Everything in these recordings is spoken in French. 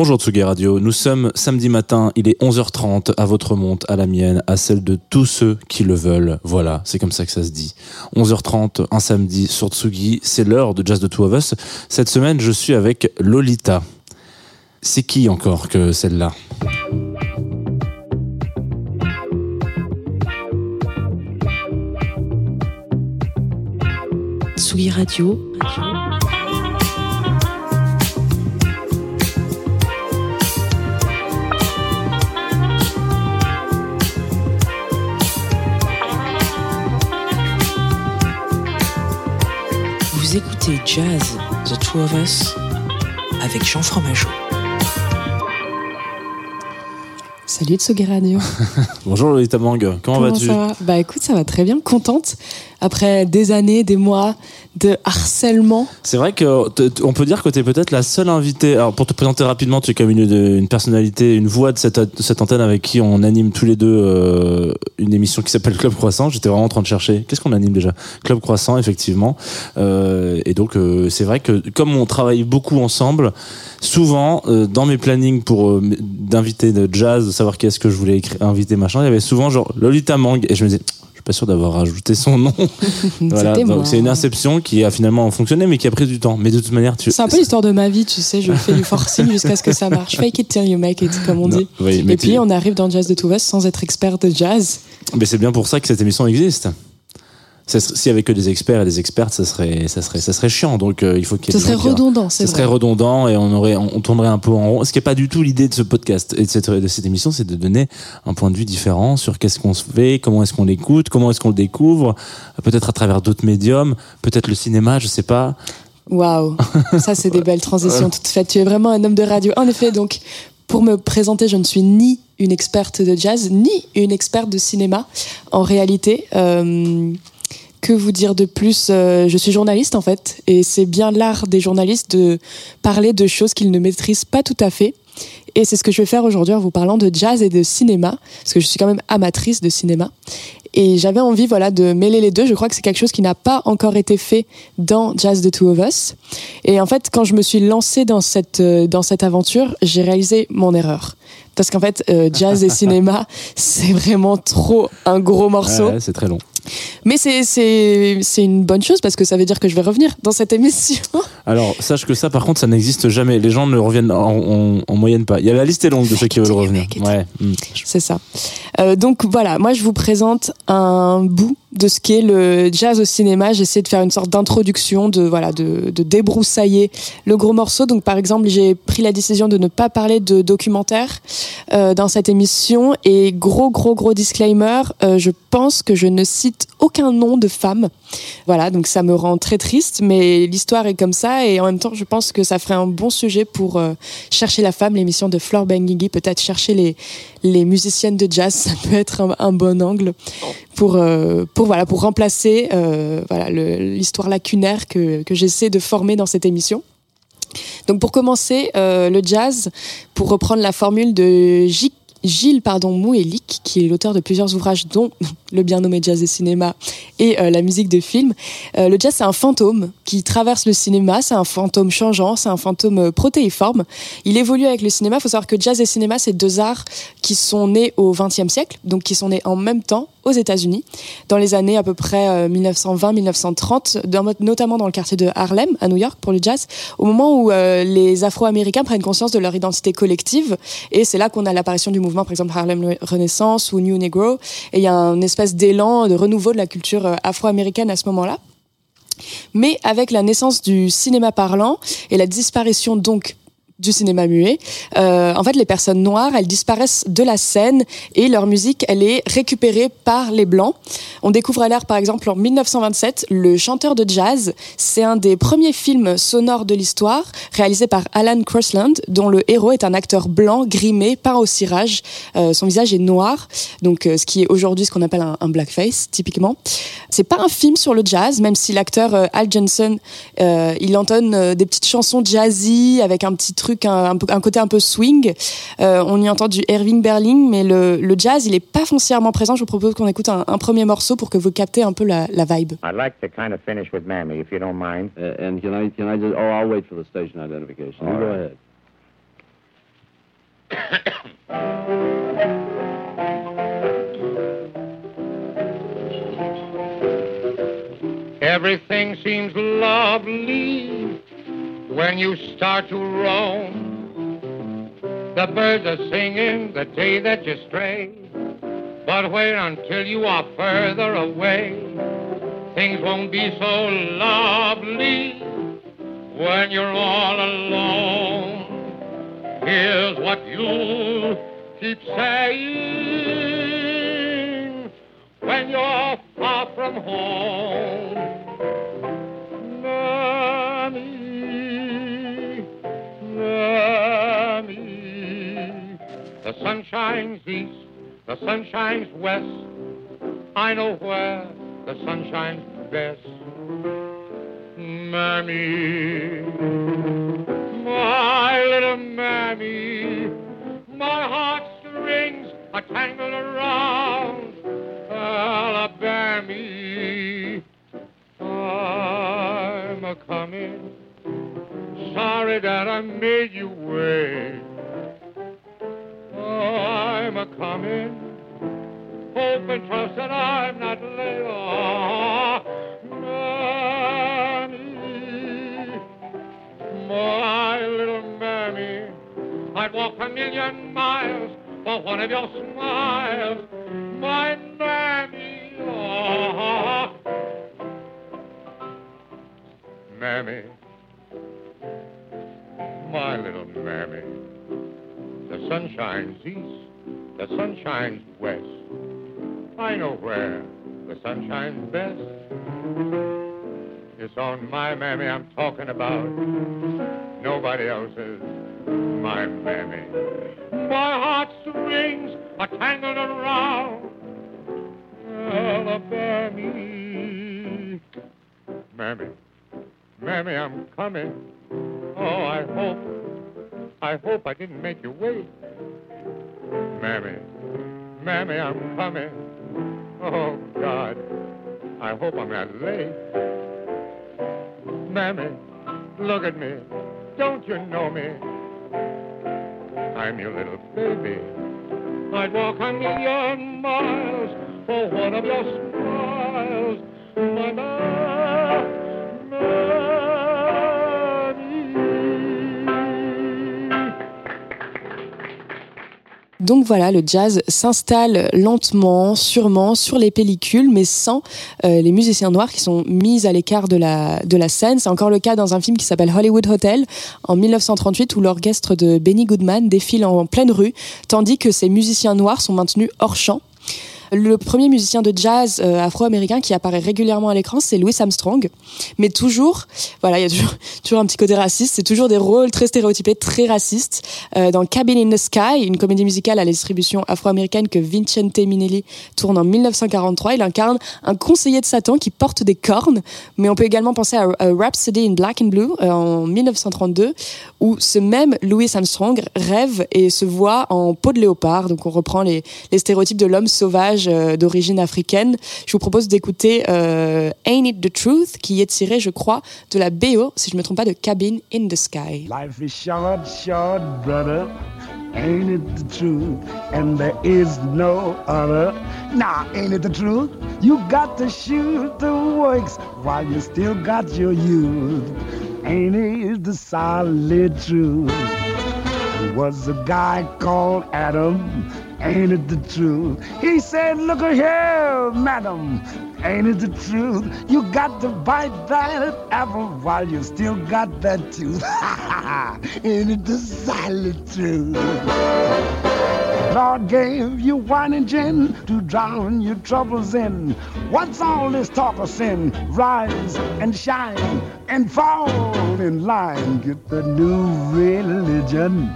Bonjour Tsugi Radio, nous sommes samedi matin, il est 11h30, à votre montre, à la mienne, à celle de tous ceux qui le veulent. Voilà, c'est comme ça que ça se dit. 11h30, un samedi sur Tsugi, c'est l'heure de Jazz de Two of Us. Cette semaine, je suis avec Lolita. C'est qui encore que celle-là? Tsugi Radio. Vous écoutez Jazz, The Two of Us, avec Jean Fromageau. Salut Tsugi Radio. Bonjour Lolita Mang, comment, vas-tu ça va? Bah écoute, ça va très bien, contente. Après des années, des mois de harcèlement. C'est vrai qu'on peut dire que tu es peut-être la seule invitée. Alors pour te présenter rapidement, tu es comme une, une personnalité, une voix de cette, cette, antenne avec qui on anime tous les deux euh, une émission qui s'appelle Club Croissant. J'étais vraiment en train de chercher. Qu'est-ce qu'on anime déjà? Club Croissant, effectivement. Euh, et donc euh, c'est vrai que comme on travaille beaucoup ensemble, souvent euh, dans mes plannings pour euh, d'inviter de jazz, de savoir qui est-ce que je voulais inviter machin, il y avait souvent genre Lolita Mang et je me disais suis pas sûr d'avoir rajouté son nom. voilà, donc c'est une inception qui a finalement fonctionné, mais qui a pris du temps. Mais de toute manière, tu. C'est un peu l'histoire de ma vie, tu sais. Je fais du forcing jusqu'à ce que ça marche. Fake it till you make it, comme on dit. Et puis on arrive dans Jazz de Tout sans être expert de jazz. Mais c'est bien pour ça que cette émission existe s'il y avait que des experts et des expertes, ça serait, ça serait, ça serait chiant. Donc euh, il faut qu'il. Ce serait redondant, c'est Ce serait redondant et on aurait, on tournerait un peu en rond. Ce qui n'est pas du tout l'idée de ce podcast et de cette, de cette émission, c'est de donner un point de vue différent sur qu'est-ce qu'on se fait, comment est-ce qu'on l'écoute, comment est-ce qu'on le découvre, peut-être à travers d'autres médiums, peut-être le cinéma, je sais pas. Waouh, ça c'est des belles transitions toutes faites. Tu es vraiment un homme de radio. En effet, donc pour me présenter, je ne suis ni une experte de jazz ni une experte de cinéma. En réalité. Euh, que vous dire de plus euh, Je suis journaliste en fait, et c'est bien l'art des journalistes de parler de choses qu'ils ne maîtrisent pas tout à fait. Et c'est ce que je vais faire aujourd'hui en vous parlant de jazz et de cinéma, parce que je suis quand même amatrice de cinéma. Et j'avais envie voilà, de mêler les deux. Je crois que c'est quelque chose qui n'a pas encore été fait dans Jazz the Two of Us. Et en fait, quand je me suis lancée dans cette, euh, dans cette aventure, j'ai réalisé mon erreur. Parce qu'en fait, euh, jazz et cinéma, c'est vraiment trop un gros morceau. Ouais, c'est très long. Mais c'est une bonne chose parce que ça veut dire que je vais revenir dans cette émission. Alors, sache que ça, par contre, ça n'existe jamais. Les gens ne reviennent en, moyenne pas. Il y a la liste est longue de ceux qui veulent revenir. Ouais. Mm. C'est ça. Euh, donc voilà, moi je vous présente un bout de ce qu'est le jazz au cinéma. J'essaie de faire une sorte d'introduction, de voilà, de, de, débroussailler le gros morceau. Donc par exemple, j'ai pris la décision de ne pas parler de documentaire euh, dans cette émission. Et gros, gros, gros disclaimer, euh, je pense que je ne cite aucun nom de femme. Voilà, donc ça me rend très triste, mais l'histoire est comme ça. Et en même temps, je pense que ça ferait un bon sujet pour euh, chercher la femme, l'émission de Flore Benguigui. Peut-être chercher les, les musiciennes de jazz, ça peut être un, bon angle pour, euh, pour, voilà, pour remplacer euh, voilà, l'histoire lacunaire que, que j'essaie de former dans cette émission. Donc pour commencer, le jazz, pour reprendre la formule de. Gilles pardon, Mouelik, qui est l'auteur de plusieurs ouvrages, dont le bien nommé Jazz et Cinéma et euh, la musique de film. Euh, le jazz, c'est un fantôme qui traverse le cinéma, c'est un fantôme changeant, c'est un fantôme euh, protéiforme. Il évolue avec le cinéma. Il faut savoir que jazz et cinéma, c'est deux arts qui sont nés au XXe siècle, donc qui sont nés en même temps aux États-Unis, dans les années à peu près 1920-1930, notamment dans le quartier de Harlem, à New York, pour le jazz, au moment où les Afro-Américains prennent conscience de leur identité collective. Et c'est là qu'on a l'apparition du mouvement, par exemple Harlem Renaissance ou New Negro. Et il y a un espèce d'élan de renouveau de la culture euh, afro-américaine à ce moment-là. Mais avec la naissance du cinéma parlant et la disparition donc du cinéma muet. Euh, en fait, les personnes noires, elles disparaissent de la scène et leur musique, elle est récupérée par les blancs. On découvre l'air, par exemple, en 1927, Le chanteur de jazz. C'est un des premiers films sonores de l'histoire, réalisé par Alan Crossland, dont le héros est un acteur blanc, grimé, peint au cirage. Euh, son visage est noir, donc euh, ce qui est aujourd'hui ce qu'on appelle un, blackface, typiquement. C'est pas un film sur le jazz, même si l'acteur Al Jensen, il entonne des petites chansons jazzy avec un petit truc un, côté un peu swing. Euh, on y entend du Irving Berlin, mais le, jazz, il n'est pas foncièrement présent. Je vous propose qu'on écoute un, premier morceau pour que vous captez un peu la, vibe. I'd like to kind of finish with Mammy, if you don't mind. Uh, and can I, can I just, oh, I'll wait for the station identification. go ahead. Everything seems lovely when you start to roam. The birds are singing the day that you stray. But wait until you are further away. Things won't be so lovely when you're all alone. Here's what you keep saying when you're far from home. Shines east, the sun shines west. I know where the sun shines best. Mammy, my little mammy, my heartstrings are tangled around Alabama. I'm a coming, sorry that I made you wait. I'm hope and trust that I'm not late. Oh, mammy, my little mammy, I'd walk a million miles for one of your smiles, my mammy. Oh, mammy, my little mammy. The sun shines east, the sun shines west. I know where the sun shines best. It's on my mammy I'm talking about. Nobody else's. My mammy. My heartstrings are tangled around Alabama. Mammy, mammy, I'm coming. Oh, I hope, I hope I didn't make you wait. Mammy, mammy, I'm coming. Oh, God, I hope I'm not late. Mammy, look at me. Don't you know me? I'm your little baby. I'd walk a million miles for one of your Donc voilà, le jazz s'installe lentement, sûrement sur les pellicules, mais sans euh, les musiciens noirs qui sont mis à l'écart de la, de la scène. C'est encore le cas dans un film qui s'appelle Hollywood Hotel en 1938 où l'orchestre de Benny Goodman défile en pleine rue, tandis que ces musiciens noirs sont maintenus hors champ. Le premier musicien de jazz euh, afro-américain qui apparaît régulièrement à l'écran, c'est Louis Armstrong. Mais toujours, voilà, il y a toujours, un petit côté raciste. C'est toujours des rôles très stéréotypés, très racistes. Euh, dans Cabin in the Sky, une comédie musicale à la distribution afro-américaine que Vincente Minnelli tourne en 1943, il incarne un conseiller de Satan qui porte des cornes. Mais on peut également penser à, Rhapsody in Black and Blue euh, en 1932, où ce même Louis Armstrong rêve et se voit en peau de léopard. Donc on reprend les stéréotypes de l'homme sauvage euh, d'origine africaine. Je vous propose d'écouter euh, Ain't It the Truth, qui est tiré, je crois, de la BO, si je me trompe pas, de Cabin in the Sky. Life is short, short, brother. Ain't it the truth? And there is no other. Now, ain't it the truth? You got to shoot the works while you still got your youth. Ain't it the solid truth? There was a guy called Adam. Ain't it the truth? He said, Look here, madam. Ain't it the truth? You got to bite that apple while you still got that tooth. Ain't it the solid truth? Lord gave you wine and gin to drown your troubles in. What's all this talk of sin? Rise and shine and fall in line. Get the new religion.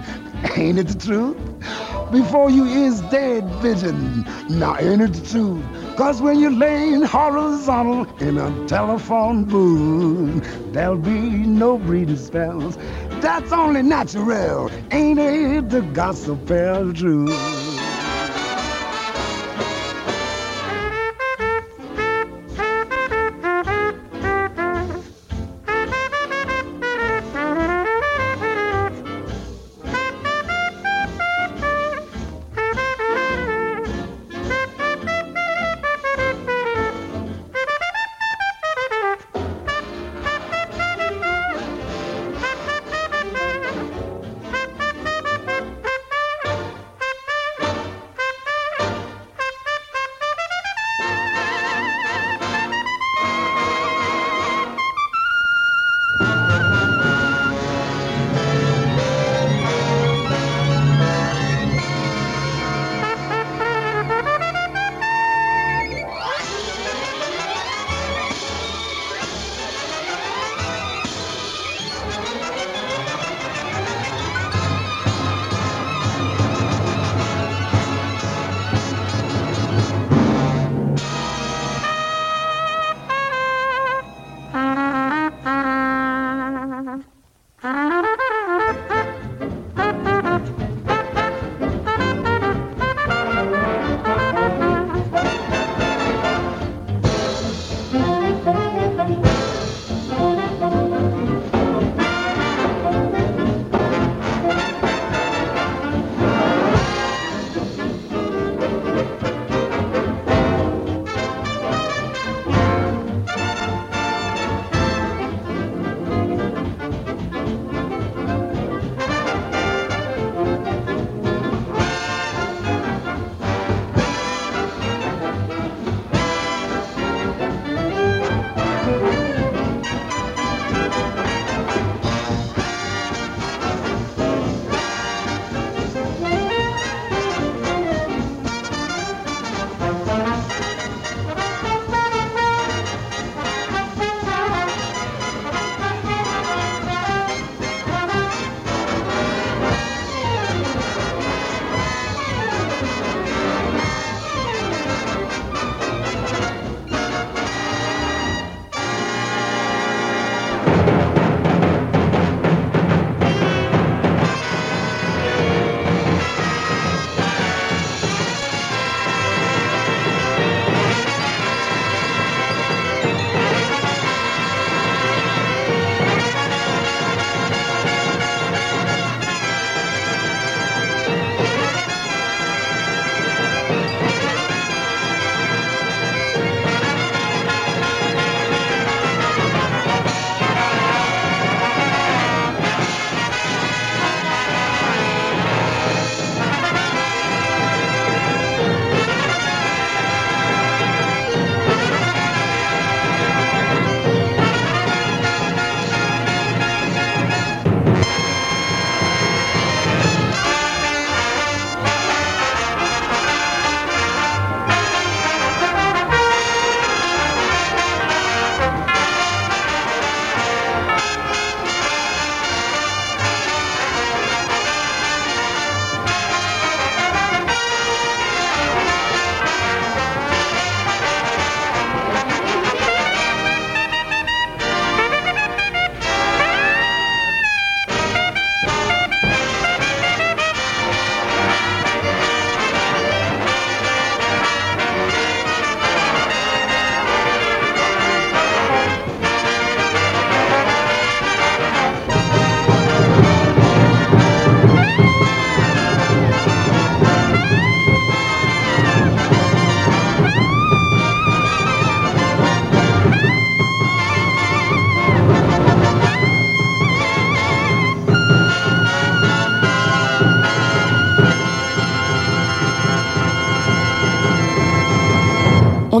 Ain't it the truth? Before you is dead vision. Now ain't it the truth? Cause when you're laying horizontal in a telephone booth, there'll be no breathing spells. That's only natural. Ain't it the gospel truth?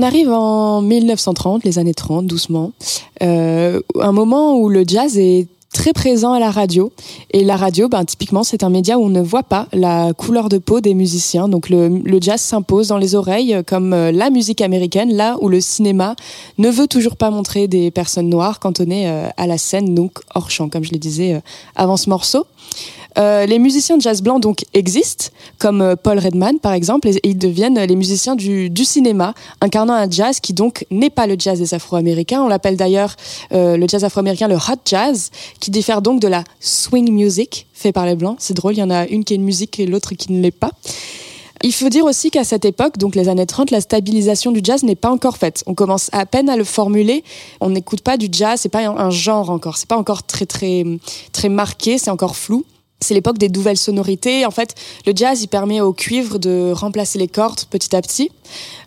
Arrive en 1930, les années 30, doucement, euh, un moment où le jazz est très présent à la radio. Et la radio, ben, typiquement, c'est un média où on ne voit pas la couleur de peau des musiciens. Donc le, jazz s'impose dans les oreilles comme euh, la musique américaine, là où le cinéma ne veut toujours pas montrer des personnes noires cantonnées euh, à la scène, donc hors champ, comme je le disais euh, avant ce morceau. Euh, les musiciens de jazz blanc donc existent, comme euh, Paul Redman par exemple, et, ils deviennent les musiciens du, cinéma, incarnant un jazz qui donc n'est pas le jazz des Afro-Américains. On l'appelle d'ailleurs euh, le jazz afro-américain le hot jazz, qui diffère donc de la swing music fait par les blancs. C'est drôle, il y en a une qui est une musique et l'autre qui ne l'est pas. Il faut dire aussi qu'à cette époque, donc les années 30, la stabilisation du jazz n'est pas encore faite. On commence à peine à le formuler. On n'écoute pas du jazz, c'est pas un genre encore. C'est pas encore très très très marqué, c'est encore flou. C'est l'époque des nouvelles sonorités. En fait, le jazz, il permet au cuivre de remplacer les cordes petit à petit.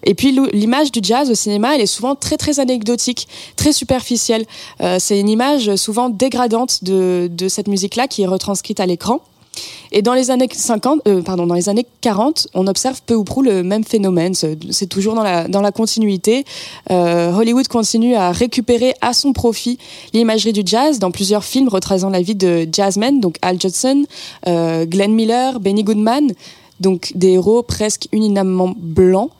Et puis, l'image du jazz au cinéma, elle est souvent très, très anecdotique, très superficielle. Euh, c'est une image souvent dégradante de, de cette musique-là qui est retranscrite à l'écran. Et dans les années 50, euh, pardon, dans les années 40, on observe peu ou prou le même phénomène. C'est toujours dans la, dans la continuité. Euh, Hollywood continue à récupérer à son profit l'imagerie du jazz dans plusieurs films retraçant la vie de jazzmen, donc Al Judson, euh, Glenn Miller, Benny Goodman. Donc des héros presque unanimement blancs.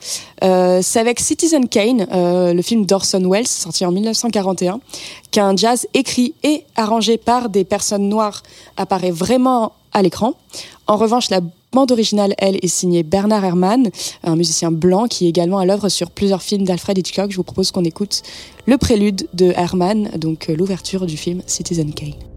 Euh, c'est avec Citizen Kane, euh, le film d'Orson Welles, sorti en 1941, qu'un jazz écrit et arrangé par des personnes noires apparaît vraiment à l'écran. En revanche, la bande originale, elle, est signée Bernard Herrmann, un musicien blanc qui est également à l'œuvre sur plusieurs films d'Alfred Hitchcock. Je vous propose qu'on écoute le prélude de Herrmann, donc euh, l'ouverture du film Citizen Kane.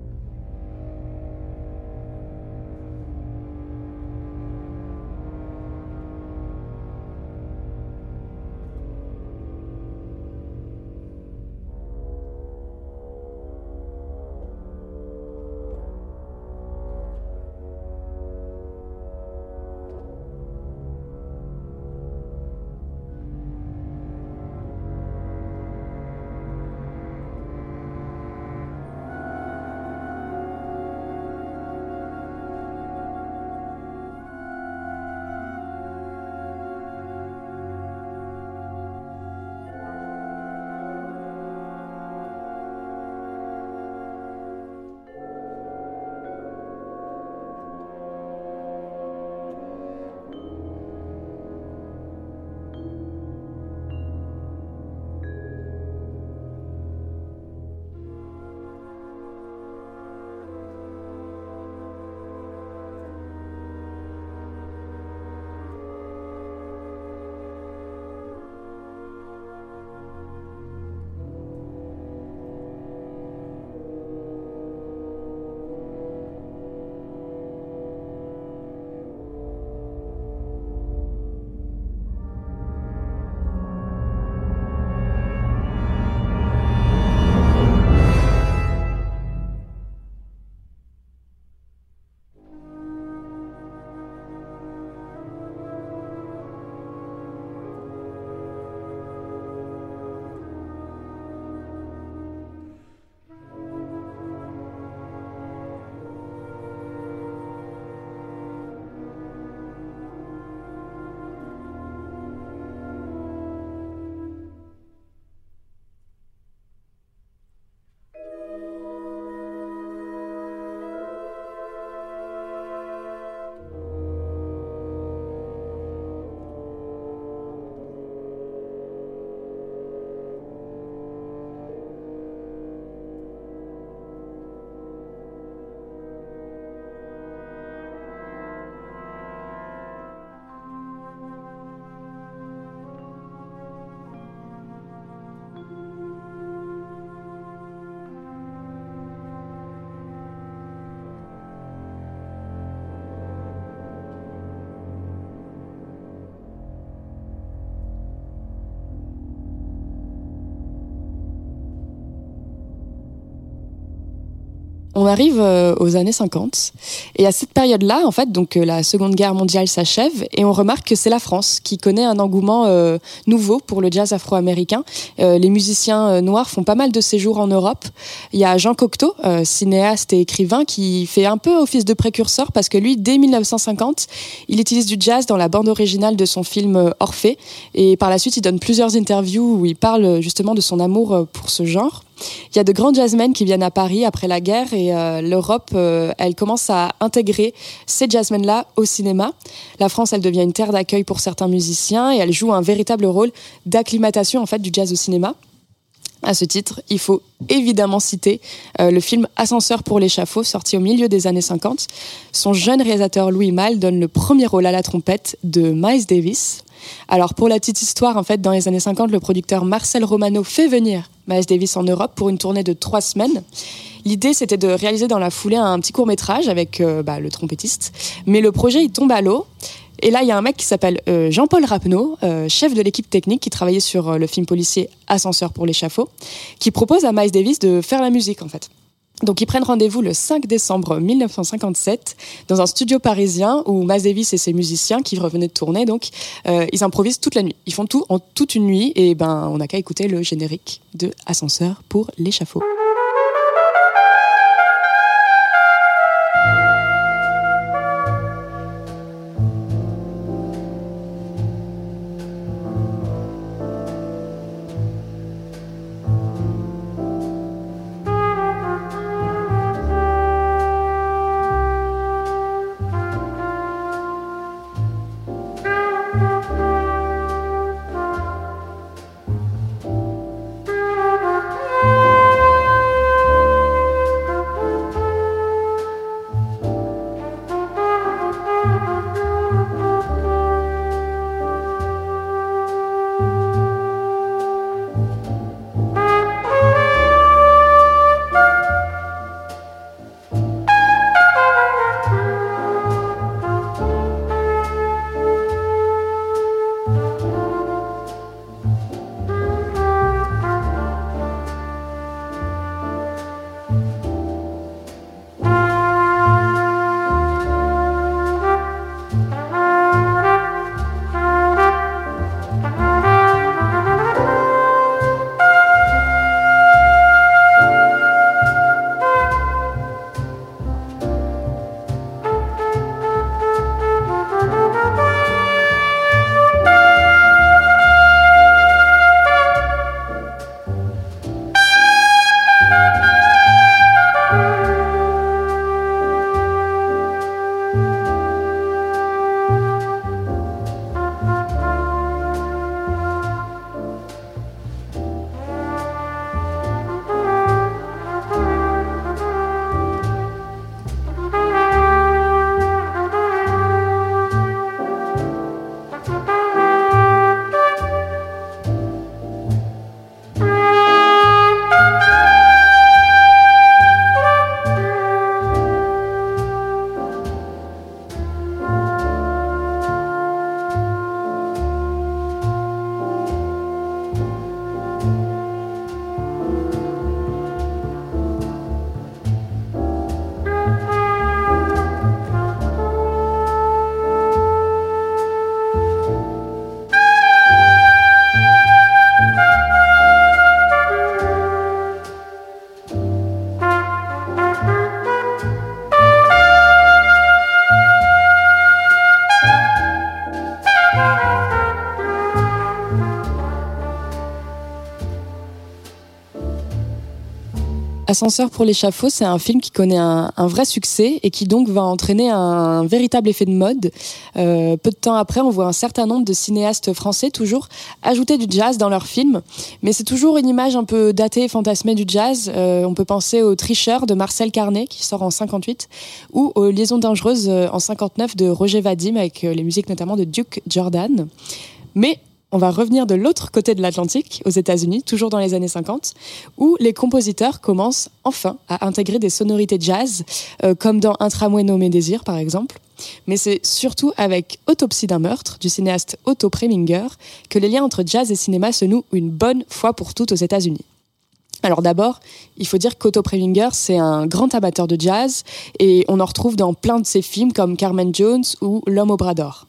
On arrive euh, aux années 50 et à cette période-là, en fait, donc euh, la Seconde Guerre mondiale s'achève et on remarque que c'est la France qui connaît un engouement euh, nouveau pour le jazz afro-américain. les musiciens noirs font pas mal de séjours en Europe. Il y a Jean Cocteau, cinéaste et écrivain, qui fait un peu office de précurseur parce que lui, dès 1950, il utilise du jazz dans la bande originale de son film Orphée et par la suite, il donne plusieurs interviews où il parle justement de son amour pour ce genre. Il y a de grands jazzmen qui viennent à Paris après la guerre et euh, l'Europe, euh, elle commence à intégrer ces jazzmen-là au cinéma. La France, elle devient une terre d'accueil pour certains musiciens et elle joue un véritable rôle d'acclimatation en fait du jazz au cinéma. À ce titre, il faut évidemment citer euh, le film Ascenseur pour l'échafaud, sorti au milieu des années 50. Son jeune réalisateur Louis Malle donne le premier rôle à la trompette de Miles Davis. Alors pour la petite histoire, en fait, dans les années 50, le producteur Marcel Romano fait venir Miles Davis en Europe pour une tournée de trois semaines. L'idée, c'était de réaliser dans la foulée un petit court métrage avec euh, bah, le trompettiste. Mais le projet, il tombe à l'eau. Et là, il y a un mec qui s'appelle euh, Jean-Paul Rapneau, euh, chef de l'équipe technique qui travaillait sur le film policier Ascenseur pour l'échafaud, qui propose à Miles Davis de faire la musique, en fait. Donc ils prennent rendez-vous le 5 décembre 1957 dans un studio parisien où Davis et ses musiciens qui revenaient de tourner, donc euh, ils improvisent toute la nuit. Ils font tout en toute une nuit et ben on n'a qu'à écouter le générique de Ascenseur pour l'échafaud. Ascenseur pour l'échafaud, c'est un film qui connaît un, vrai succès et qui donc va entraîner un, véritable effet de mode. Euh, peu de temps après, on voit un certain nombre de cinéastes français toujours ajouter du jazz dans leurs films, mais c'est toujours une image un peu datée et fantasmée du jazz. Euh, on peut penser au Tricheur de Marcel Carnet qui sort en 58 ou aux Liaisons dangereuses euh, en 59 de Roger Vadim avec les musiques notamment de Duke Jordan. Mais on va revenir de l'autre côté de l'Atlantique, aux États-Unis, toujours dans les années 50, où les compositeurs commencent enfin à intégrer des sonorités jazz, euh, comme dans Un tramway nommé Désir, par exemple. Mais c'est surtout avec Autopsie d'un meurtre, du cinéaste Otto Preminger, que les liens entre jazz et cinéma se nouent une bonne fois pour toutes aux États-Unis. Alors d'abord, il faut dire qu'Otto Preminger, c'est un grand amateur de jazz et on en retrouve dans plein de ses films comme Carmen Jones ou L'homme au bras d'or.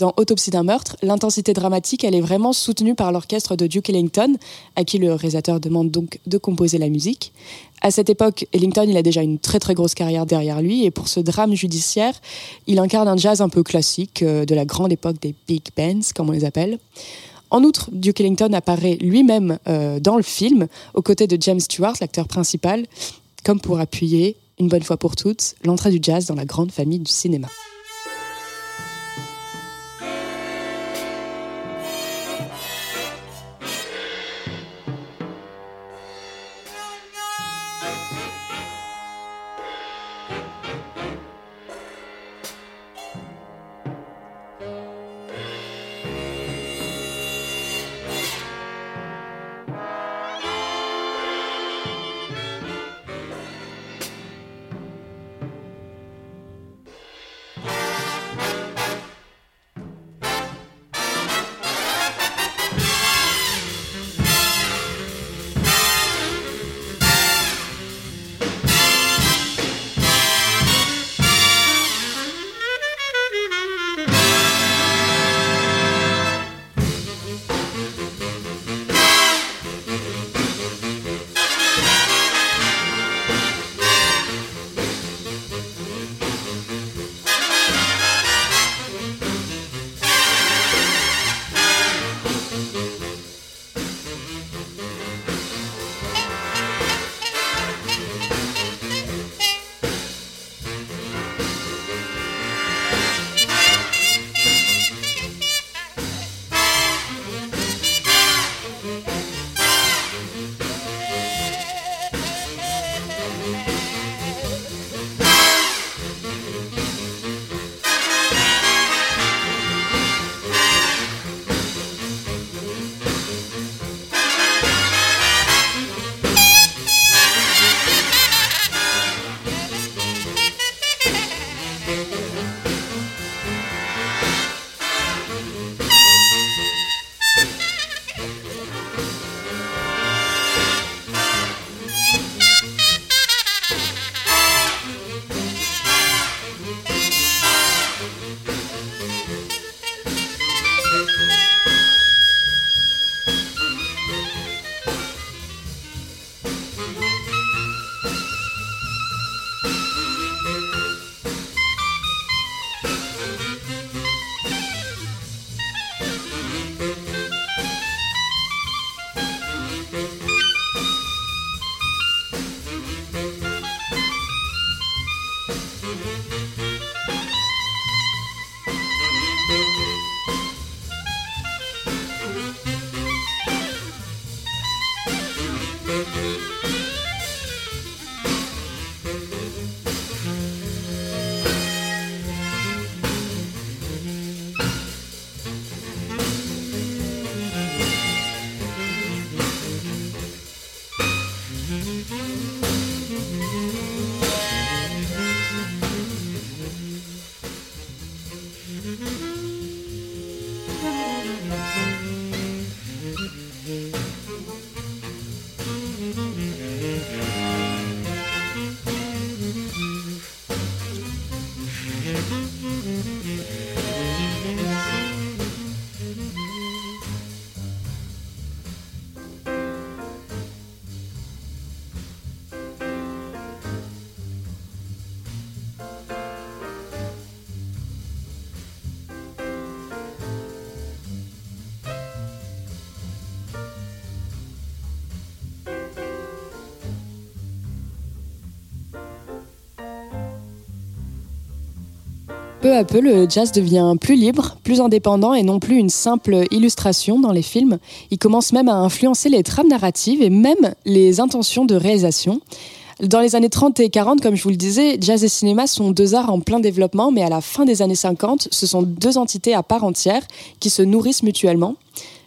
Dans Autopsie d'un meurtre, l'intensité dramatique, elle est vraiment soutenue par l'orchestre de Duke Ellington, à qui le réalisateur demande donc de composer la musique. À cette époque, Ellington, il a déjà une très très grosse carrière derrière lui, et pour ce drame judiciaire, il incarne un jazz un peu classique euh, de la grande époque des big bands, comme on les appelle. En outre, Duke Ellington apparaît lui-même euh, dans le film, aux côtés de James Stewart, l'acteur principal, comme pour appuyer, une bonne fois pour toutes, l'entrée du jazz dans la grande famille du cinéma. Mm-hmm. Peu à peu, le jazz devient plus libre, plus indépendant et non plus une simple illustration dans les films. Il commence même à influencer les trames narratives et même les intentions de réalisation. Dans les années 30 et 40, comme je vous le disais, jazz et cinéma sont deux arts en plein développement, mais à la fin des années 50, ce sont deux entités à part entière qui se nourrissent mutuellement.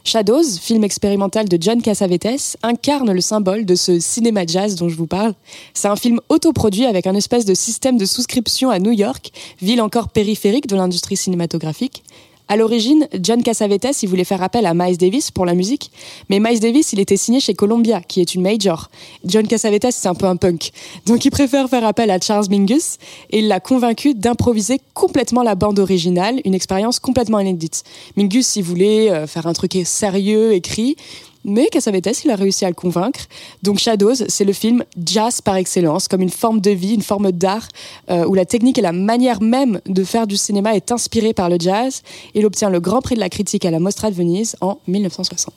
Shadows, film expérimental de John Cassavetes, incarne le symbole de ce cinéma jazz dont je vous parle. C'est un film autoproduit avec un espèce de système de souscription à New York, ville encore périphérique de l'industrie cinématographique. À l'origine, John Cassavetes, il voulait faire appel à Miles Davis pour la musique, mais Miles Davis, il était signé chez Columbia, qui est une major. John Cassavetes, c'est un peu un punk. Donc il préfère faire appel à Charles Mingus et il l'a convaincu d'improviser complètement la bande originale, une expérience complètement inédite. Mingus, il voulait euh, faire un truc sérieux, écrit, mais Cassavetes, il a réussi à le convaincre? Donc Shadows, c'est le film jazz par excellence, comme une forme de vie, une forme d'art, euh, où la technique et la manière même de faire du cinéma est inspirée par le jazz. Il obtient le Grand Prix de la critique à la Mostra de Venise en 1960.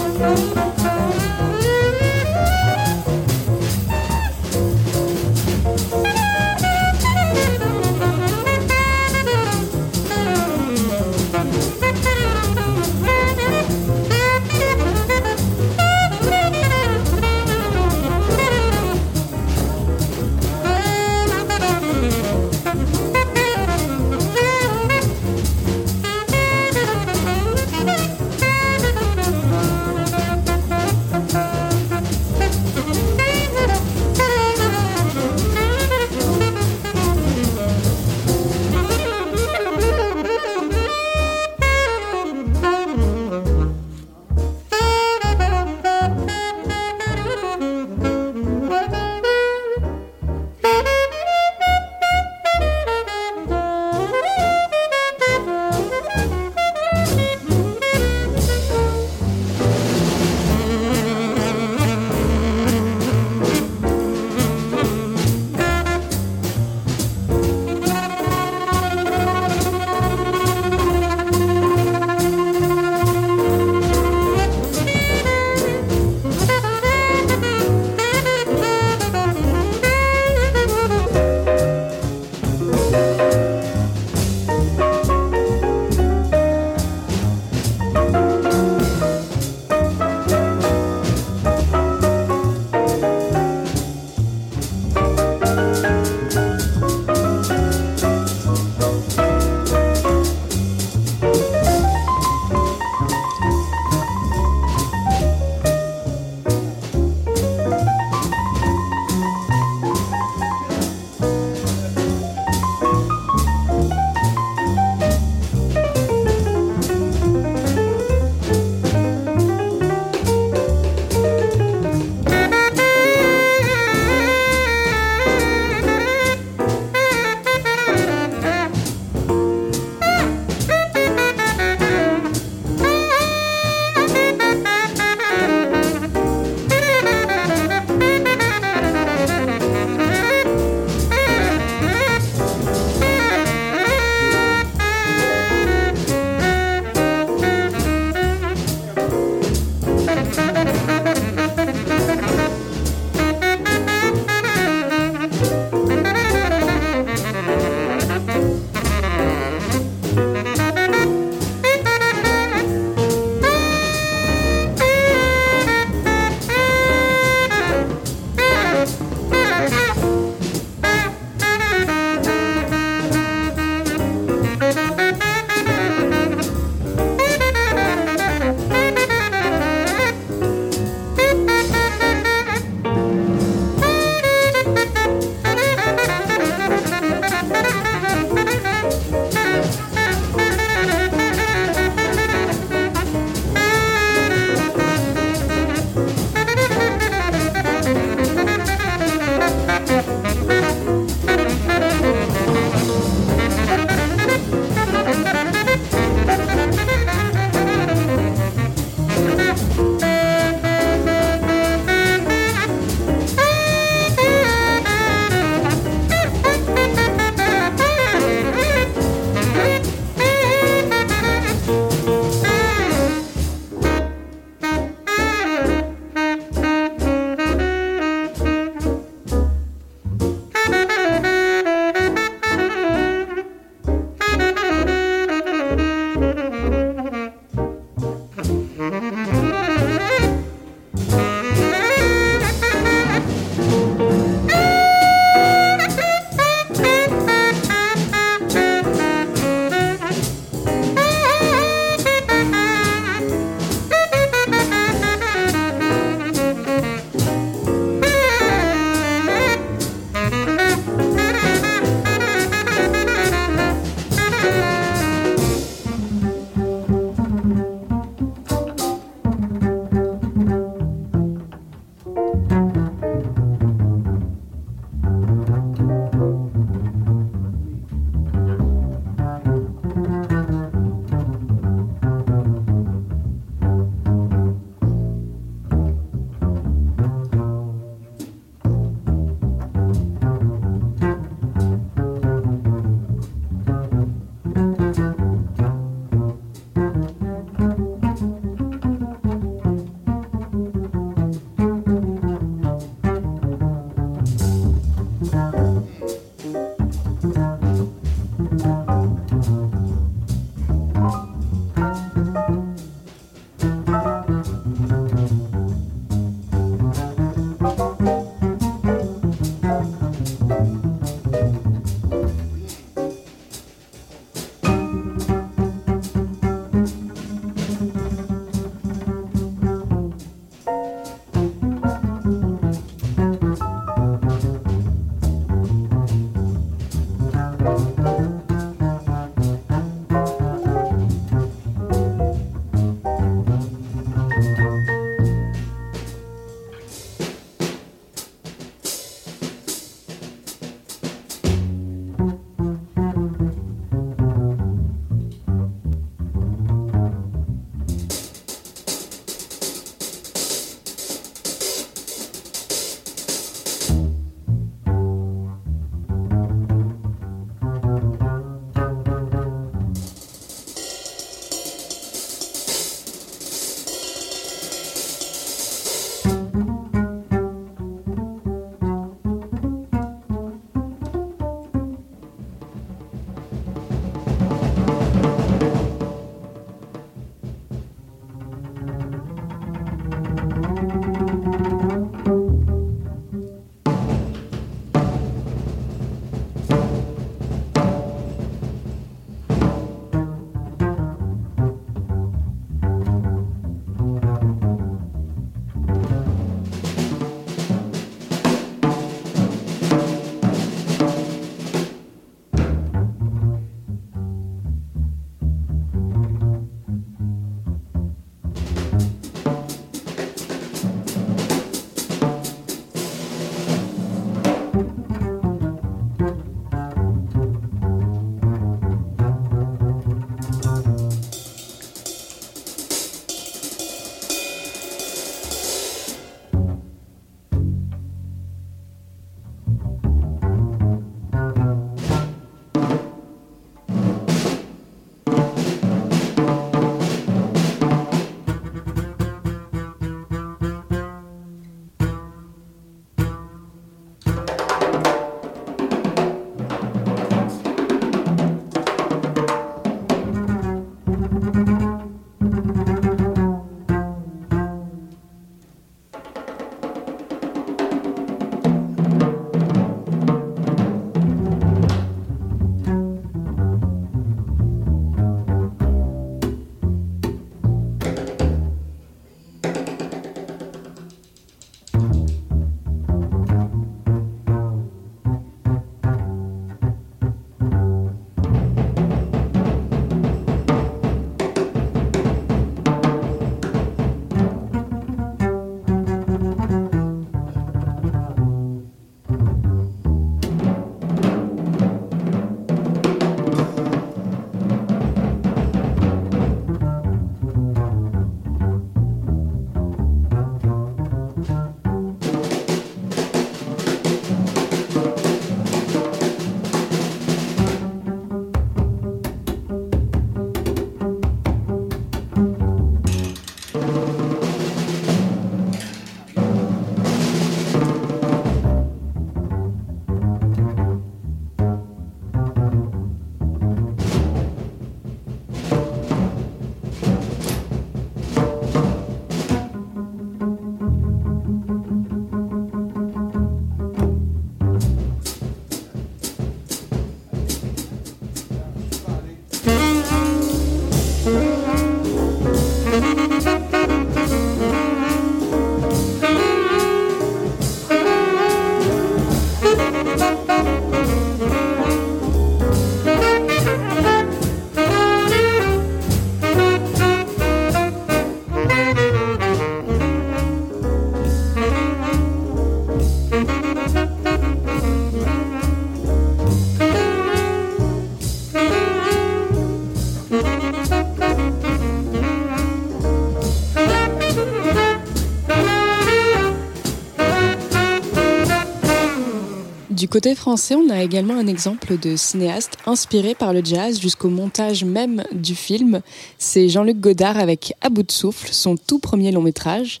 Côté français, on a également un exemple de cinéaste inspiré par le jazz jusqu'au montage même du film. C'est Jean-Luc Godard avec À bout de souffle, son tout premier long métrage.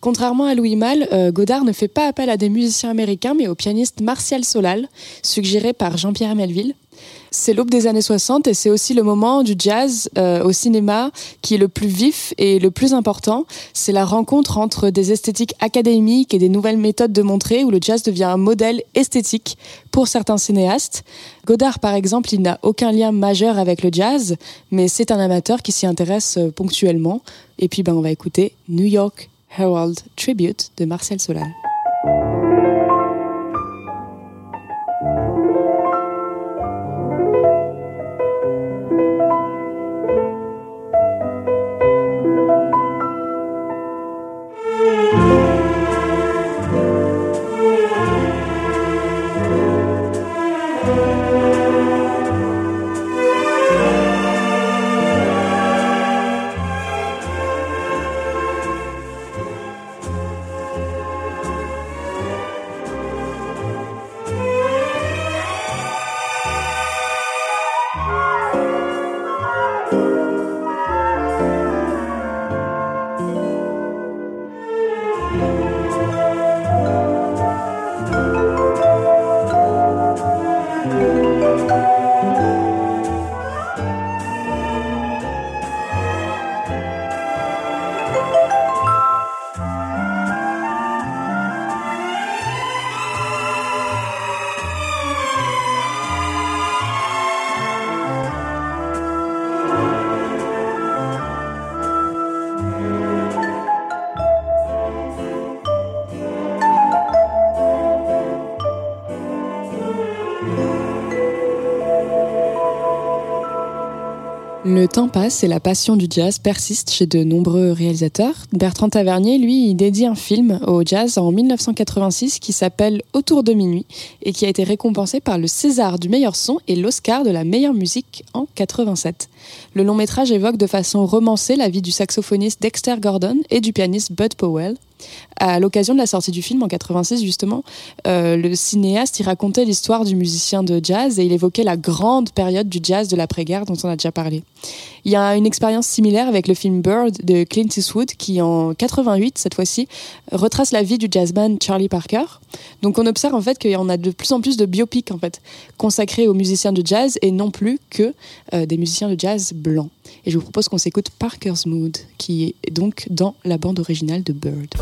Contrairement à Louis Malle, euh, Godard ne fait pas appel à des musiciens américains, mais au pianiste Martial Solal, suggéré par Jean-Pierre Melville. C'est l'aube des années 60 et c'est aussi le moment du jazz euh, au cinéma qui est le plus vif et le plus important. C'est la rencontre entre des esthétiques académiques et des nouvelles méthodes de montrer où le jazz devient un modèle esthétique pour certains cinéastes. Godard, par exemple, il n'a aucun lien majeur avec le jazz, mais c'est un amateur qui s'y intéresse euh, ponctuellement. Et puis, ben, on va écouter New York Herald Tribute de Marcel Solal. Le temps passe et la passion du jazz persiste chez de nombreux réalisateurs. Bertrand Tavernier, lui, dédie un film au jazz en 1986 qui s'appelle Autour de minuit et qui a été récompensé par le César du meilleur son et l'Oscar de la meilleure musique en 87. Le long métrage évoque de façon romancée la vie du saxophoniste Dexter Gordon et du pianiste Bud Powell. À l'occasion de la sortie du film en 86 justement, euh, le cinéaste y racontait l'histoire du musicien de jazz et il évoquait la grande période du jazz de l'après-guerre dont on a déjà parlé. Il y a une expérience similaire avec le film Bird de Clint Eastwood qui en 88 cette fois-ci retrace la vie du jazzman Charlie Parker. Donc on observe en fait en a de plus en plus de biopics en fait consacrés aux musiciens de jazz et non plus que euh, des musiciens de jazz blancs. Et je vous propose qu'on s'écoute Parker's Mood qui est donc dans la bande originale de Bird.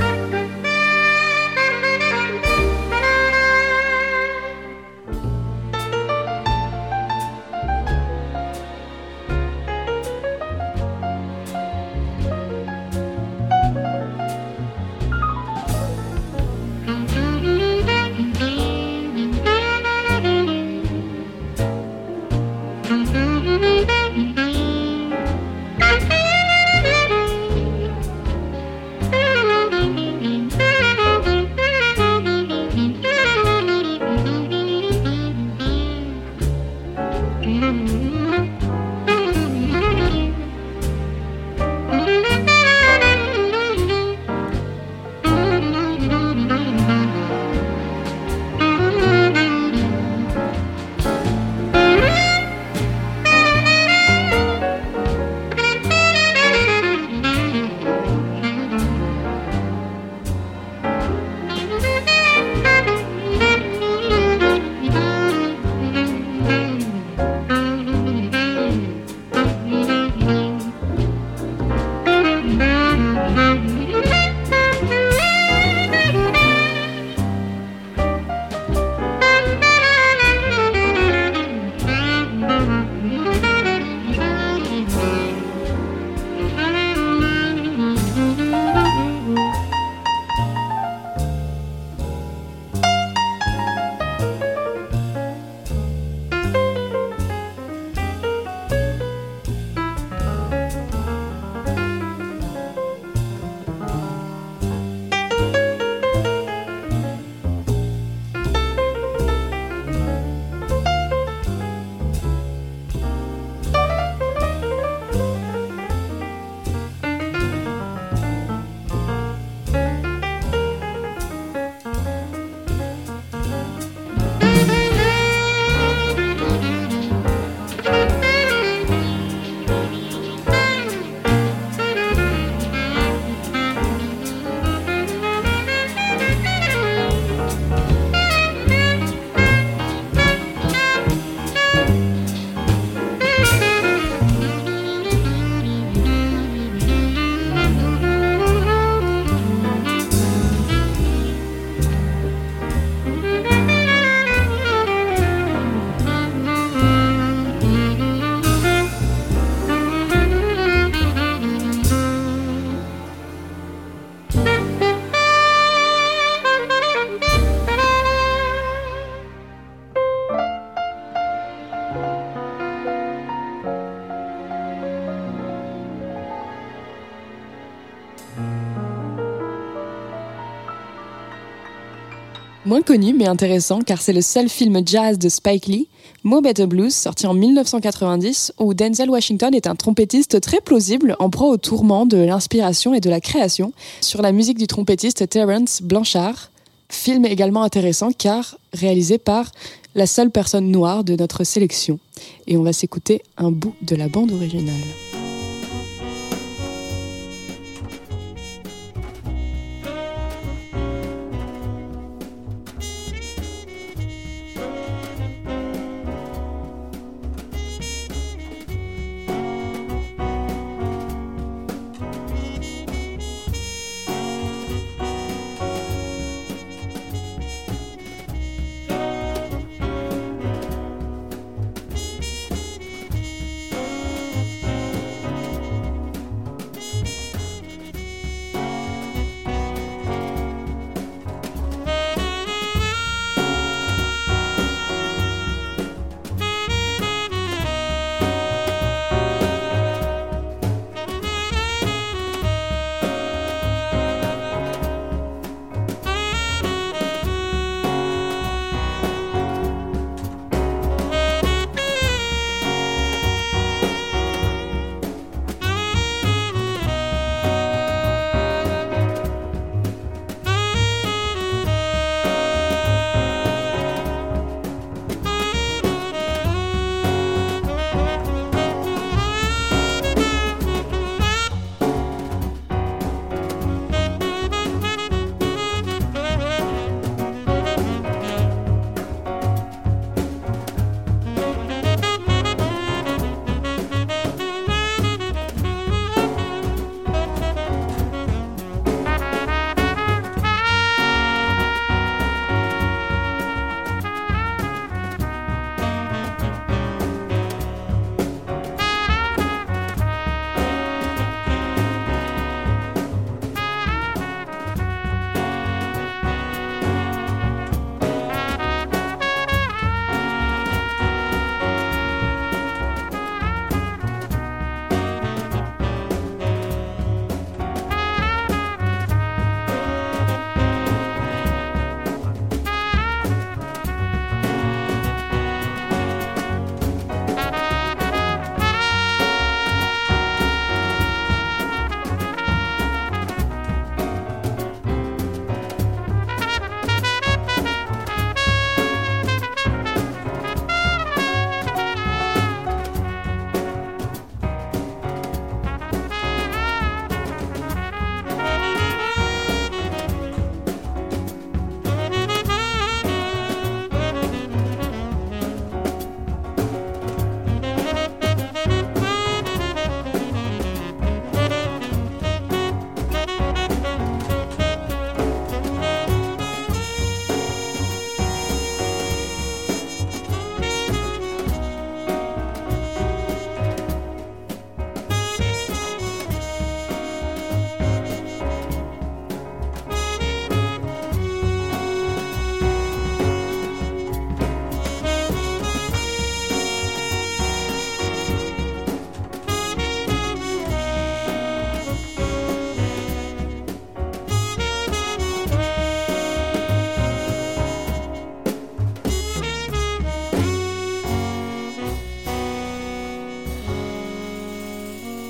Moins connu mais intéressant car c'est le seul film jazz de Spike Lee, Mo Better Blues, sorti en 1990, où Denzel Washington est un trompettiste très plausible en proie au tourment de l'inspiration et de la création, sur la musique du trompettiste Terence Blanchard. Film également intéressant car réalisé par la seule personne noire de notre sélection. Et on va s'écouter un bout de la bande originale.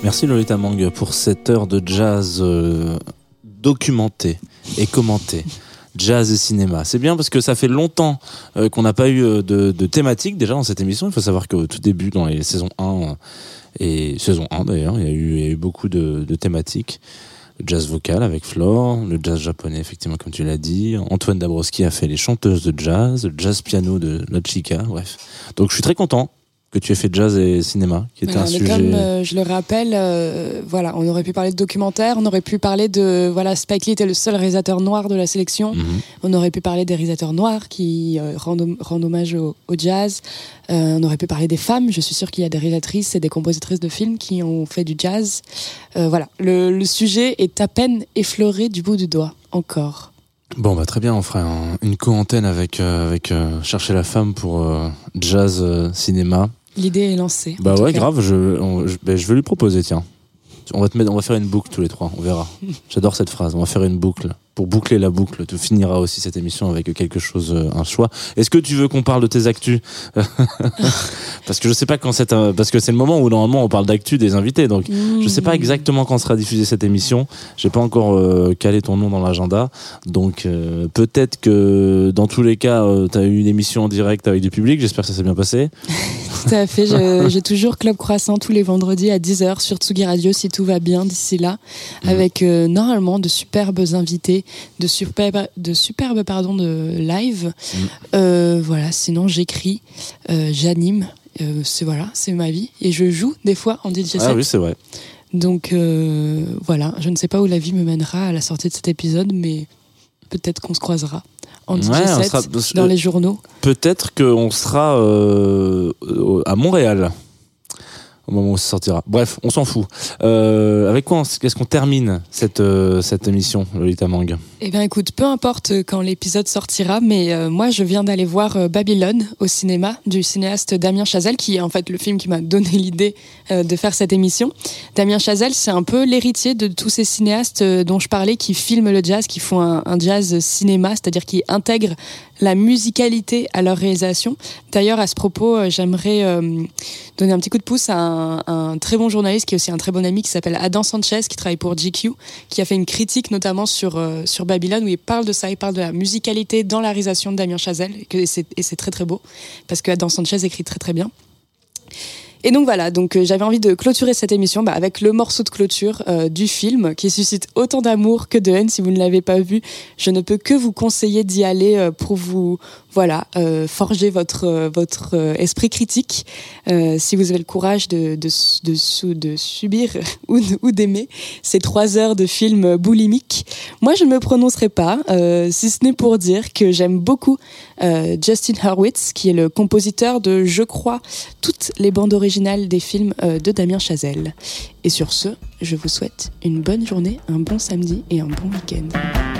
Merci Lolita Mang pour cette heure de jazz euh, documentée et commentée. Jazz et cinéma. C'est bien parce que ça fait longtemps euh, qu'on n'a pas eu euh, de, de thématique déjà dans cette émission. Il faut savoir qu'au tout début, dans les saisons 1 euh, et saison 1 d'ailleurs, il y a eu, beaucoup de, thématiques. Le jazz vocal avec Flore, le jazz japonais, effectivement, comme tu l'as dit. Antoine Dabrowski a fait les chanteuses de jazz, le jazz piano de Nochika, bref. Donc je suis très content que tu aies fait jazz et cinéma, qui était Voilà, un sujet. Comme euh, je le rappelle, euh, voilà, on aurait pu parler de documentaire, on aurait pu parler de voilà, Spike Lee était le seul réalisateur noir de la sélection. Mhm. On aurait pu parler des réalisateurs noirs qui euh, rendent, rendent hommage au, au jazz. On aurait pu parler des femmes. Je suis sûre qu'il y a des réalisatrices et des compositrices de films qui ont fait du jazz. Voilà, le, le sujet est à peine effleuré du bout du doigt, encore. Bon, bah très bien, on fera un- une co-antenne avec, avec Chercher la femme pour jazz cinéma. L'idée est lancée. Bah ouais, grave, je, on- je, bah, je vais lui proposer, tiens. On va, te mettre, on va faire une boucle tous les trois, on verra. J'adore cette phrase, on va faire une boucle. Pour boucler la boucle, tu finiras aussi cette émission avec quelque chose, euh, un choix. Est-ce que tu veux qu'on parle de tes actus Parce que je sais pas quand c'est, un- parce que c'est le moment où normalement on parle d'actu des invités, donc je sais pas exactement quand sera diffusée cette émission. J'ai pas encore euh, calé ton nom dans l'agenda, donc euh, peut-être que dans tous les cas, tu as eu une émission en direct avec du public. J'espère que ça s'est bien passé. Tout à fait. J'ai toujours Club Croissant tous les vendredis à 10h sur Tsugi Radio si tout va bien d'ici là. Avec euh, normalement de superbes invités, de superbes, de superbes pardon, de live. Euh, voilà, sinon j'écris, euh, j'anime. Euh, c'est voilà, c'est ma vie. Et je joue des fois en DJ set. Ah oui, c'est vrai. Donc euh, voilà, je ne sais pas où la vie me mènera à la sortie de cet épisode, mais peut-être qu'on se croisera en Ouais, sera- dans les journaux. Peut-être qu'on sera euh, à Montréal au moment où ça sortira. Bref, on s'en fout. Euh, avec quoi on s- est-ce qu'on termine cette, euh, cette émission, Lolita Mang? Eh bien, écoute, peu importe quand l'épisode sortira, mais euh, moi, je viens d'aller voir euh, Babylone au cinéma du cinéaste Damien Chazelle, qui est en fait le film qui m'a donné l'idée euh, de faire cette émission. Damien Chazelle, c'est un peu l'héritier de tous ces cinéastes euh, dont je parlais, qui filment le jazz, qui font un, jazz cinéma, c'est-à-dire qui intègrent la musicalité à leur réalisation. D'ailleurs, à ce propos, euh, j'aimerais euh, donner un petit coup de pouce à un, un très bon journaliste qui est aussi un très bon ami qui s'appelle Adam Sanchez, qui travaille pour GQ, qui a fait une critique notamment sur, euh, sur Babylone où il parle de ça, il parle de la musicalité dans la réalisation de Damien Chazelle et, c'est très très beau parce que Adam Sanchez écrit très très bien. Et donc voilà, donc euh, j'avais envie de clôturer cette émission bah, avec le morceau de clôture euh, du film qui suscite autant d'amour que de haine. Si vous ne l'avez pas vu, je ne peux que vous conseiller d'y aller euh, pour vous voilà forger votre votre esprit critique. Si vous avez le courage de de, de, subir ou, ou d'aimer ces trois heures de film boulimique, moi je ne me prononcerai pas, si ce n'est pour dire que j'aime beaucoup Justin Hurwitz, qui est le compositeur de, je crois, toutes les bandes originales des films euh, de Damien Chazelle. Et sur ce, je vous souhaite une bonne journée, un bon samedi et un bon week-end.